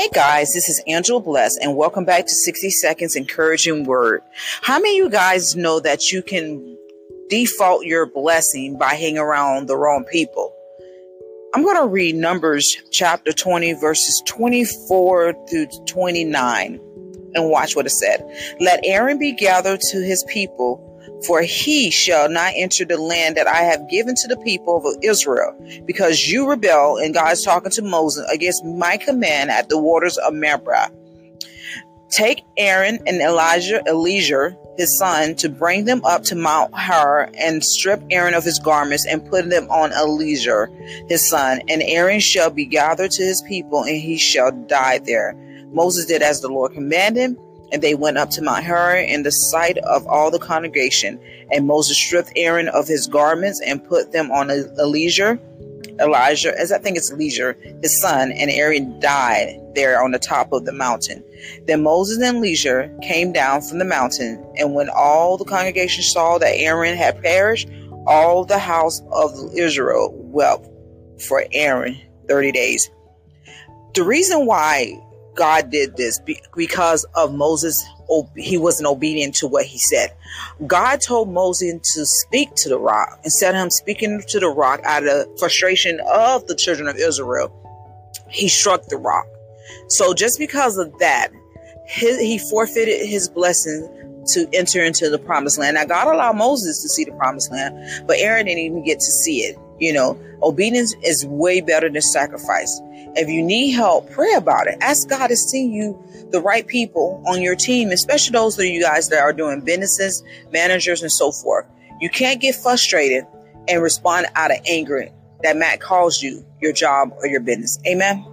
Hey guys, this is Angela Bless and welcome back to 60 Seconds Encouraging Word. How many of you guys know that you can default your blessing by hanging around the wrong people? I'm going to read Numbers chapter 20 verses 24 through 29 and watch what it said. Let Aaron be gathered to his people for he shall not enter the land that I have given to the people of Israel, because you rebel, and God's talking to Moses against my command at the waters of Meribah. Take Aaron and Elijah, Eleazar, his son, to bring them up to Mount Hor, and strip Aaron of his garments, and put them on Eleazar, his son. And Aaron shall be gathered to his people, and he shall die there. Moses did as the Lord commanded him and they went up to Mount Hor in the sight of all the congregation. And Moses stripped Aaron of his garments and put them on Eleazar, Elijah, as I think it's Eleazar, his son, and Aaron died there on the top of the mountain. Then Moses and Eleazar came down from the mountain, and when all the congregation saw that Aaron had perished, all the house of Israel wept for Aaron 30 days. The reason why God did this because of Moses. He wasn't obedient to what he said. God told Moses to speak to the rock. Instead of him speaking to the rock out of frustration of the children of Israel, he struck the rock. So just because of that, he forfeited his blessing to enter into the promised land. Now, God allowed Moses to see the promised land, but Aaron didn't even get to see it. You know, obedience is way better than sacrifice. If you need help, pray about it. Ask God to send you the right people on your team, especially those of you guys that are doing businesses, managers, and so forth. You can't get frustrated and respond out of anger that Matt calls you your job or your business. Amen.